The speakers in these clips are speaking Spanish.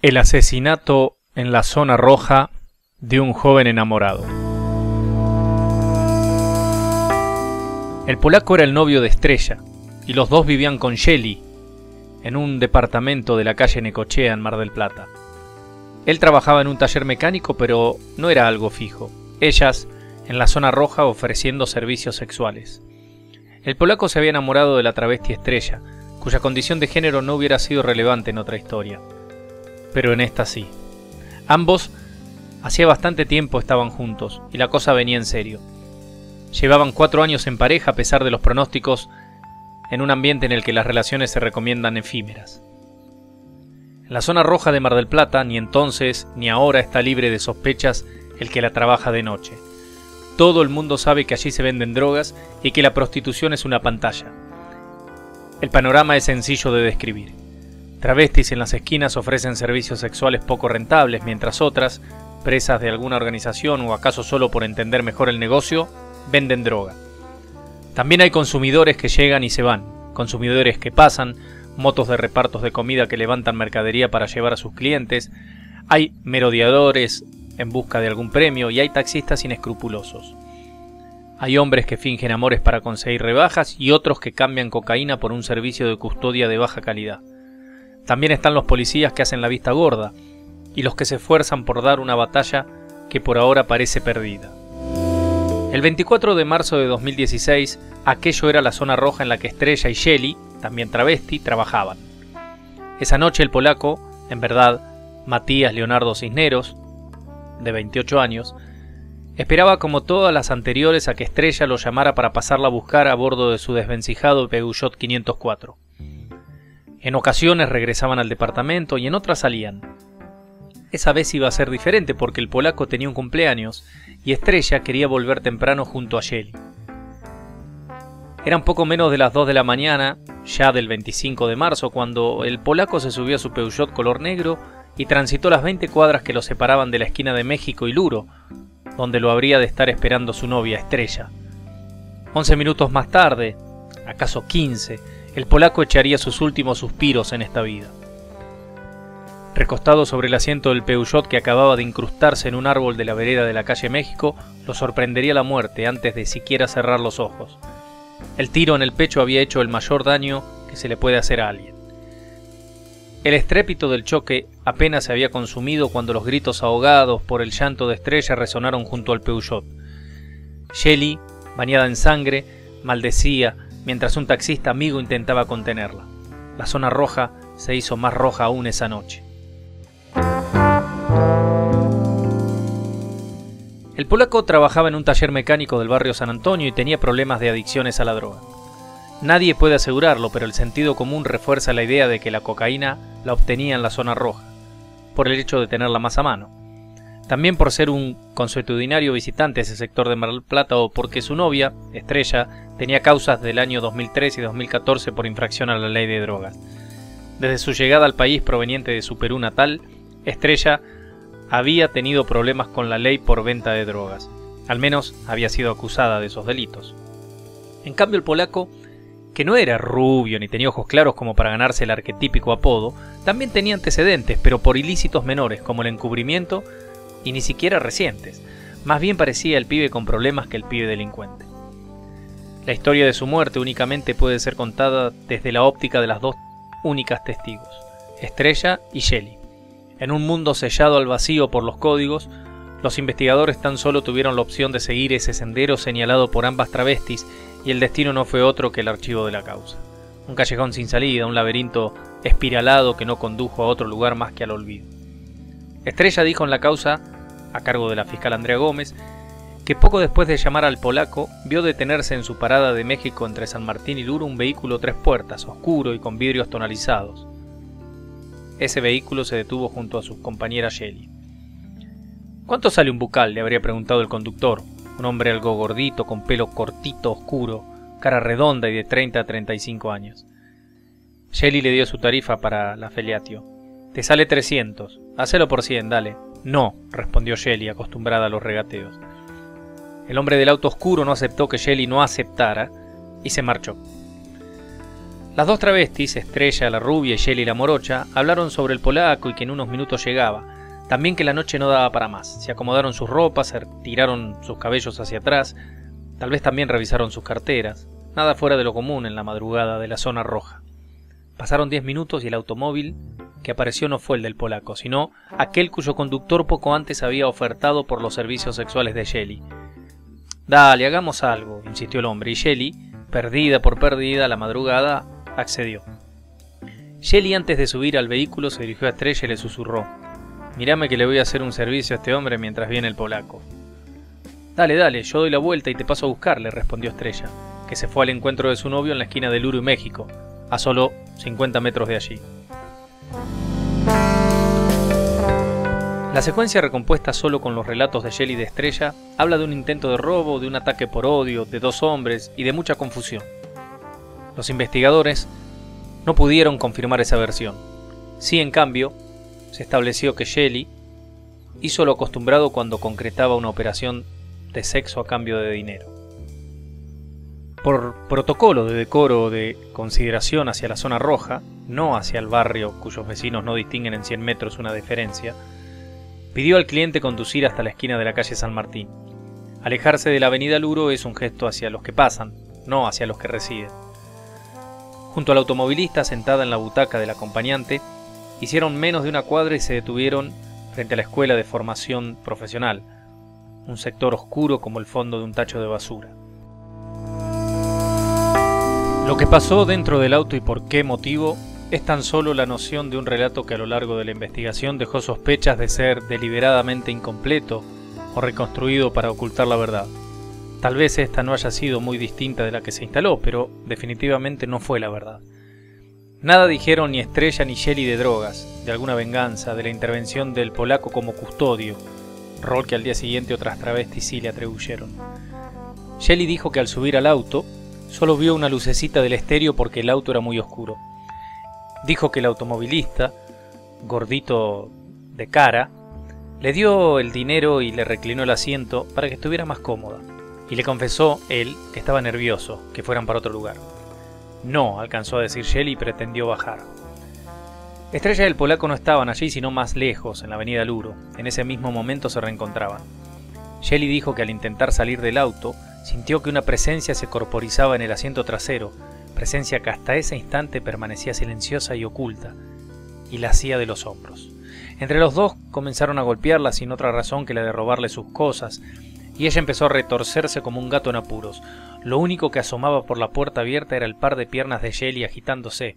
El asesinato en la zona roja de un joven enamorado. El polaco era el novio de Estrella, y los dos vivían con Shelly, en un departamento de la calle Necochea en Mar del Plata. Él trabajaba en un taller mecánico, pero no era algo fijo. Ellas, en la zona roja, ofreciendo servicios sexuales. El polaco se había enamorado de la travesti Estrella, cuya condición de género no hubiera sido relevante en otra historia pero en esta sí. Ambos hacía bastante tiempo estaban juntos y la cosa venía en serio. Llevaban cuatro años en pareja a pesar de los pronósticos en un ambiente en el que las relaciones se recomiendan efímeras. En la zona roja de Mar del Plata ni entonces ni ahora está libre de sospechas el que la trabaja de noche. Todo el mundo sabe que allí se venden drogas y que la prostitución es una pantalla. El panorama es sencillo de describir. Travestis en las esquinas ofrecen servicios sexuales poco rentables, mientras otras, presas de alguna organización o acaso solo por entender mejor el negocio, venden droga. También hay consumidores que llegan y se van, consumidores que pasan, motos de repartos de comida que levantan mercadería para llevar a sus clientes, hay merodeadores en busca de algún premio y hay taxistas inescrupulosos. Hay hombres que fingen amores para conseguir rebajas y otros que cambian cocaína por un servicio de custodia de baja calidad. También están los policías que hacen la vista gorda y los que se esfuerzan por dar una batalla que por ahora parece perdida. El 24 de marzo de 2016, aquello era la zona roja en la que Estrella y Shelly, también travesti, trabajaban. Esa noche el polaco, en verdad, Matías Leonardo Cisneros, de 28 años, esperaba como todas las anteriores a que Estrella lo llamara para pasarla a buscar a bordo de su desvencijado Peugeot 504. En ocasiones regresaban al departamento y en otras salían. Esa vez iba a ser diferente porque el polaco tenía un cumpleaños y Estrella quería volver temprano junto a Shelly. Eran poco menos de las 2 de la mañana, ya del 25 de marzo, cuando el polaco se subió a su Peugeot color negro y transitó las 20 cuadras que lo separaban de la esquina de México y Luro, donde lo habría de estar esperando su novia Estrella. 11 minutos más tarde, acaso 15, el polaco echaría sus últimos suspiros en esta vida. Recostado sobre el asiento del Peugeot que acababa de incrustarse en un árbol de la vereda de la calle México, lo sorprendería la muerte antes de siquiera cerrar los ojos. El tiro en el pecho había hecho el mayor daño que se le puede hacer a alguien. El estrépito del choque apenas se había consumido cuando los gritos ahogados por el llanto de estrella resonaron junto al Peugeot. Shelly, bañada en sangre, maldecía, mientras un taxista amigo intentaba contenerla. La zona roja se hizo más roja aún esa noche. El polaco trabajaba en un taller mecánico del barrio San Antonio y tenía problemas de adicciones a la droga. Nadie puede asegurarlo, pero el sentido común refuerza la idea de que la cocaína la obtenía en la zona roja, por el hecho de tenerla más a mano. También por ser un consuetudinario visitante a ese sector de Mar del Plata o porque su novia, Estrella, tenía causas del año 2003 y 2014 por infracción a la ley de drogas. Desde su llegada al país proveniente de su Perú natal, Estrella había tenido problemas con la ley por venta de drogas. Al menos había sido acusada de esos delitos. En cambio el polaco, que no era rubio ni tenía ojos claros como para ganarse el arquetípico apodo, también tenía antecedentes, pero por ilícitos menores como el encubrimiento y ni siquiera recientes. Más bien parecía el pibe con problemas que el pibe delincuente. La historia de su muerte únicamente puede ser contada desde la óptica de las dos únicas testigos, Estrella y Shelley. En un mundo sellado al vacío por los códigos, los investigadores tan solo tuvieron la opción de seguir ese sendero señalado por ambas travestis y el destino no fue otro que el archivo de la causa. Un callejón sin salida, un laberinto espiralado que no condujo a otro lugar más que al olvido. Estrella dijo en la causa, a cargo de la fiscal Andrea Gómez, que poco después de llamar al polaco, vio detenerse en su parada de México entre San Martín y Luro un vehículo tres puertas, oscuro y con vidrios tonalizados. Ese vehículo se detuvo junto a su compañera Shelly. ¿Cuánto sale un bucal? le habría preguntado el conductor, un hombre algo gordito, con pelo cortito, oscuro, cara redonda y de 30 a 35 años. Shelly le dio su tarifa para la feliatio. Te sale 300. Hacelo por 100, dale. No, respondió Shelly, acostumbrada a los regateos. El hombre del auto oscuro no aceptó que Shelly no aceptara y se marchó. Las dos travestis, Estrella la rubia y Shelly la morocha, hablaron sobre el polaco y que en unos minutos llegaba. También que la noche no daba para más. Se acomodaron sus ropas, se tiraron sus cabellos hacia atrás, tal vez también revisaron sus carteras. Nada fuera de lo común en la madrugada de la zona roja. Pasaron diez minutos y el automóvil que apareció no fue el del polaco, sino aquel cuyo conductor poco antes había ofertado por los servicios sexuales de Shelly. Dale, hagamos algo, insistió el hombre, y Shelly, perdida por perdida la madrugada, accedió. Shelly antes de subir al vehículo se dirigió a Estrella y le susurró. Mirame que le voy a hacer un servicio a este hombre mientras viene el polaco. Dale, dale, yo doy la vuelta y te paso a buscar, le respondió Estrella, que se fue al encuentro de su novio en la esquina de Luro y México, a solo 50 metros de allí. La secuencia recompuesta solo con los relatos de Shelly de Estrella habla de un intento de robo, de un ataque por odio, de dos hombres y de mucha confusión. Los investigadores no pudieron confirmar esa versión. Sí, en cambio, se estableció que Shelley hizo lo acostumbrado cuando concretaba una operación de sexo a cambio de dinero. Por protocolo de decoro de consideración hacia la zona roja, no hacia el barrio cuyos vecinos no distinguen en 100 metros una diferencia, pidió al cliente conducir hasta la esquina de la calle San Martín. Alejarse de la avenida Luro es un gesto hacia los que pasan, no hacia los que residen. Junto al automovilista sentada en la butaca del acompañante, hicieron menos de una cuadra y se detuvieron frente a la escuela de formación profesional, un sector oscuro como el fondo de un tacho de basura. Lo que pasó dentro del auto y por qué motivo es tan solo la noción de un relato que a lo largo de la investigación dejó sospechas de ser deliberadamente incompleto o reconstruido para ocultar la verdad. Tal vez esta no haya sido muy distinta de la que se instaló, pero definitivamente no fue la verdad. Nada dijeron ni Estrella ni Shelly de drogas, de alguna venganza, de la intervención del polaco como custodio, rol que al día siguiente otras travestis sí le atribuyeron. Shelly dijo que al subir al auto solo vio una lucecita del estéreo porque el auto era muy oscuro. Dijo que el automovilista, gordito de cara, le dio el dinero y le reclinó el asiento para que estuviera más cómoda y le confesó él que estaba nervioso, que fueran para otro lugar. No, alcanzó a decir Shelley y pretendió bajar. Estrella y el polaco no estaban allí, sino más lejos, en la avenida Luro. En ese mismo momento se reencontraban. Shelley dijo que al intentar salir del auto, sintió que una presencia se corporizaba en el asiento trasero, presencia que hasta ese instante permanecía silenciosa y oculta, y la hacía de los hombros. Entre los dos comenzaron a golpearla sin otra razón que la de robarle sus cosas, y ella empezó a retorcerse como un gato en apuros. Lo único que asomaba por la puerta abierta era el par de piernas de Shelly agitándose,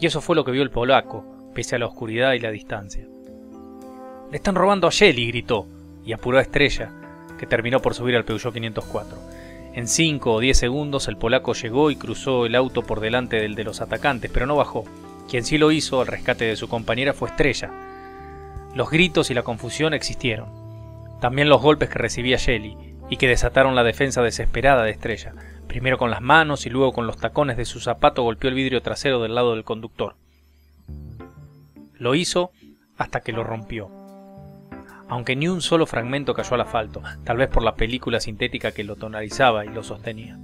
y eso fue lo que vio el polaco, pese a la oscuridad y la distancia. Le están robando a Shelly, gritó, y apuró a Estrella, que terminó por subir al Peugeot 504. En cinco o diez segundos el polaco llegó y cruzó el auto por delante del de los atacantes, pero no bajó. Quien sí lo hizo al rescate de su compañera fue Estrella. Los gritos y la confusión existieron. También los golpes que recibía Shelly y que desataron la defensa desesperada de Estrella. Primero con las manos y luego con los tacones de su zapato golpeó el vidrio trasero del lado del conductor. Lo hizo hasta que lo rompió. Aunque ni un solo fragmento cayó al asfalto, tal vez por la película sintética que lo tonalizaba y lo sostenía.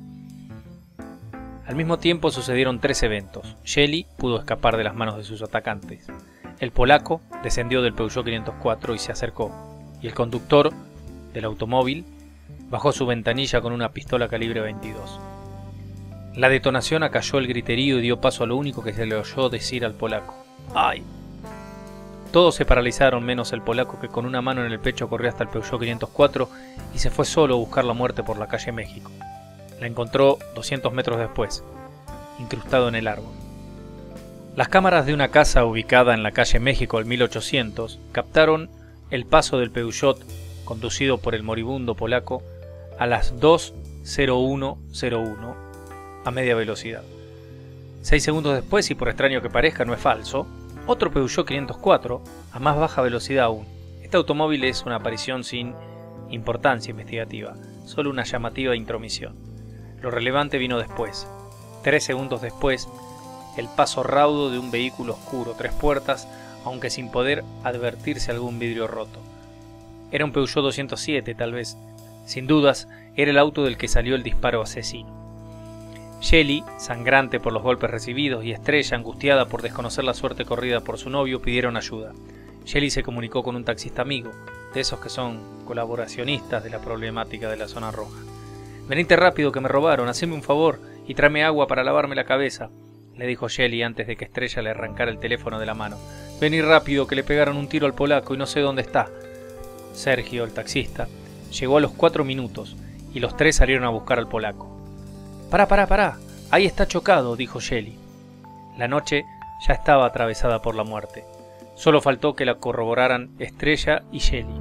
Al mismo tiempo sucedieron tres eventos. Shelly pudo escapar de las manos de sus atacantes. El polaco descendió del Peugeot 504 y se acercó y el conductor del automóvil bajó su ventanilla con una pistola calibre 22. La detonación acalló el griterío y dio paso a lo único que se le oyó decir al polaco. ¡Ay! Todos se paralizaron menos el polaco que con una mano en el pecho corrió hasta el Peugeot 504 y se fue solo a buscar la muerte por la calle México. La encontró 200 metros después, incrustado en el árbol. Las cámaras de una casa ubicada en la calle México al 1800 captaron el paso del Peugeot, conducido por el moribundo polaco, a las 2.0101 a media velocidad. Seis segundos después, y por extraño que parezca, no es falso, otro Peugeot 504 a más baja velocidad aún. Este automóvil es una aparición sin importancia investigativa, solo una llamativa intromisión. Lo relevante vino después. Tres segundos después, el paso raudo de un vehículo oscuro, tres puertas, aunque sin poder advertirse algún vidrio roto. Era un Peugeot 207, tal vez. Sin dudas, era el auto del que salió el disparo asesino. Shelly, sangrante por los golpes recibidos y Estrella, angustiada por desconocer la suerte corrida por su novio, pidieron ayuda. Shelly se comunicó con un taxista amigo, de esos que son colaboracionistas de la problemática de la zona roja. Venite rápido que me robaron, haceme un favor y tráeme agua para lavarme la cabeza, le dijo Shelly antes de que Estrella le arrancara el teléfono de la mano. Vení rápido que le pegaron un tiro al polaco y no sé dónde está. Sergio, el taxista, llegó a los cuatro minutos y los tres salieron a buscar al polaco. Pará, pará, pará. Ahí está chocado, dijo Shelly. La noche ya estaba atravesada por la muerte. Solo faltó que la corroboraran Estrella y Shelly.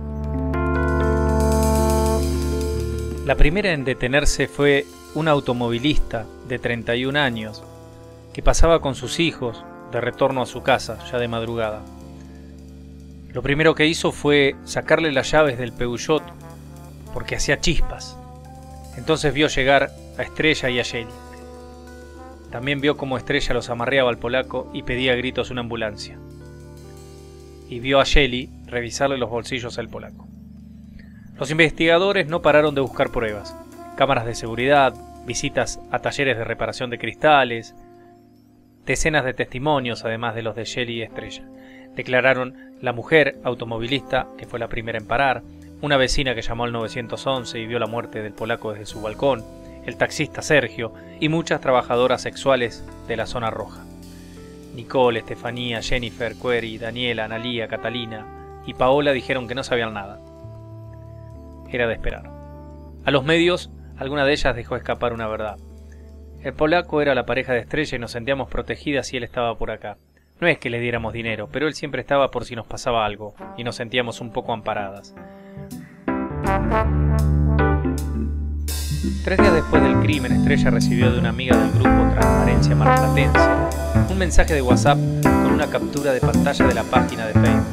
La primera en detenerse fue un automovilista de 31 años que pasaba con sus hijos de retorno a su casa ya de madrugada. Lo primero que hizo fue sacarle las llaves del Peugeot porque hacía chispas. Entonces vio llegar a Estrella y a Shelly. También vio cómo Estrella los amarreaba al polaco y pedía a gritos una ambulancia. Y vio a Shelly revisarle los bolsillos al polaco. Los investigadores no pararon de buscar pruebas. Cámaras de seguridad, visitas a talleres de reparación de cristales, decenas de testimonios, además de los de Shelly y Estrella. Declararon la mujer automovilista, que fue la primera en parar, una vecina que llamó al 911 y vio la muerte del polaco desde su balcón, el taxista Sergio y muchas trabajadoras sexuales de la zona roja. Nicole, Estefanía, Jennifer, Query, Daniela, Analía, Catalina y Paola dijeron que no sabían nada. Era de esperar. A los medios, alguna de ellas dejó escapar una verdad. El polaco era la pareja de estrella y nos sentíamos protegidas si él estaba por acá. No es que le diéramos dinero, pero él siempre estaba por si nos pasaba algo, y nos sentíamos un poco amparadas. Tres días después del crimen, Estrella recibió de una amiga del grupo Transparencia Marplatense un mensaje de WhatsApp con una captura de pantalla de la página de Facebook,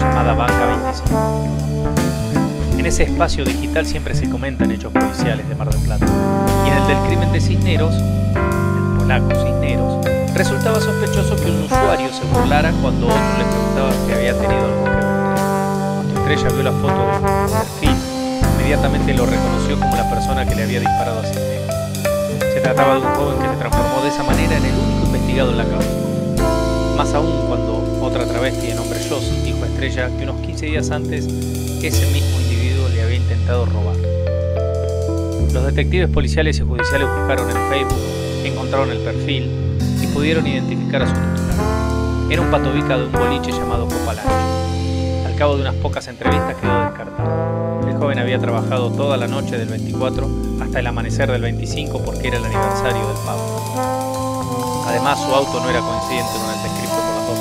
llamada Banca 25. En ese espacio digital siempre se comentan hechos policiales de Mar del Plata, y en el del crimen de Cisneros, el polaco Cisneros, resultaba sospechoso que un usuario se burlara cuando otro le preguntaba si había tenido algo que. Cuando Estrella vio la foto perfil inmediatamente lo reconoció como la persona que le había disparado a Cisneros. Se trataba de un joven que se transformó de esa manera en el único investigado en la causa. Más aún cuando otra travesti de nombre Josie dijo a Estrella que unos 15 días antes ese mismo individuo le había intentado robar. Los detectives policiales y judiciales buscaron en Facebook, encontraron el perfil y pudieron identificar a su titular. Era un patobica de un boliche llamado Copalanche. Al cabo de unas pocas entrevistas quedó descartado joven había trabajado toda la noche del 24 hasta el amanecer del 25 porque era el aniversario del pavo. Además, su auto no era coincidente con el descrito por las dos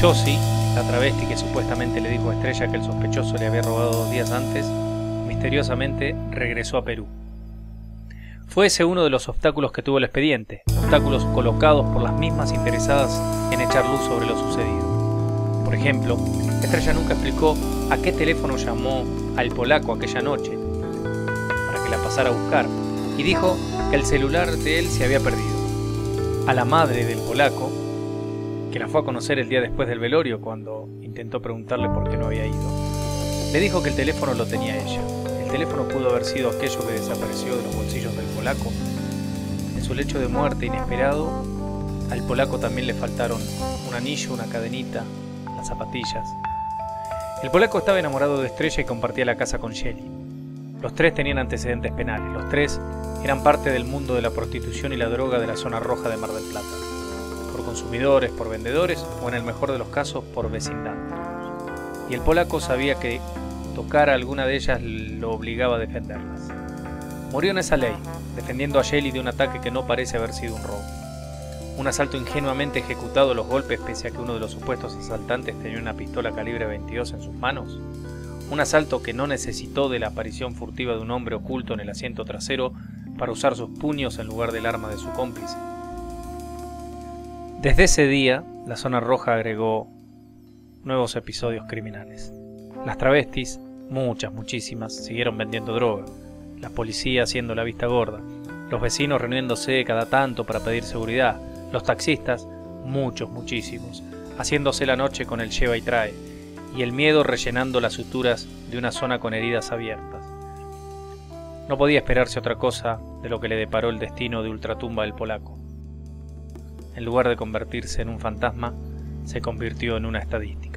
Josie, la travesti que supuestamente le dijo a Estrella que el sospechoso le había robado dos días antes, misteriosamente regresó a Perú. Fue ese uno de los obstáculos que tuvo el expediente, obstáculos colocados por las mismas interesadas en echar luz sobre lo sucedido. Por ejemplo, Estrella nunca explicó a qué teléfono llamó al polaco aquella noche para que la pasara a buscar y dijo que el celular de él se había perdido. A la madre del polaco, que la fue a conocer el día después del velorio cuando intentó preguntarle por qué no había ido, le dijo que el teléfono lo tenía ella. El teléfono pudo haber sido aquello que desapareció de los bolsillos del polaco. En su lecho de muerte inesperado, al polaco también le faltaron un anillo, una cadenita, las zapatillas, el polaco estaba enamorado de Estrella y compartía la casa con Shelly. Los tres tenían antecedentes penales, los tres eran parte del mundo de la prostitución y la droga de la zona roja de Mar del Plata, por consumidores, por vendedores o en el mejor de los casos por vecindad. Y el polaco sabía que tocar a alguna de ellas lo obligaba a defenderlas. Murió en esa ley, defendiendo a Shelly de un ataque que no parece haber sido un robo un asalto ingenuamente ejecutado los golpes pese a que uno de los supuestos asaltantes tenía una pistola calibre 22 en sus manos, un asalto que no necesitó de la aparición furtiva de un hombre oculto en el asiento trasero para usar sus puños en lugar del arma de su cómplice. Desde ese día, la zona roja agregó nuevos episodios criminales. Las travestis, muchas, muchísimas, siguieron vendiendo droga, la policía haciendo la vista gorda, los vecinos reuniéndose cada tanto para pedir seguridad, los taxistas, muchos, muchísimos, haciéndose la noche con el lleva y trae, y el miedo rellenando las suturas de una zona con heridas abiertas. No podía esperarse otra cosa de lo que le deparó el destino de ultratumba del polaco. En lugar de convertirse en un fantasma, se convirtió en una estadística.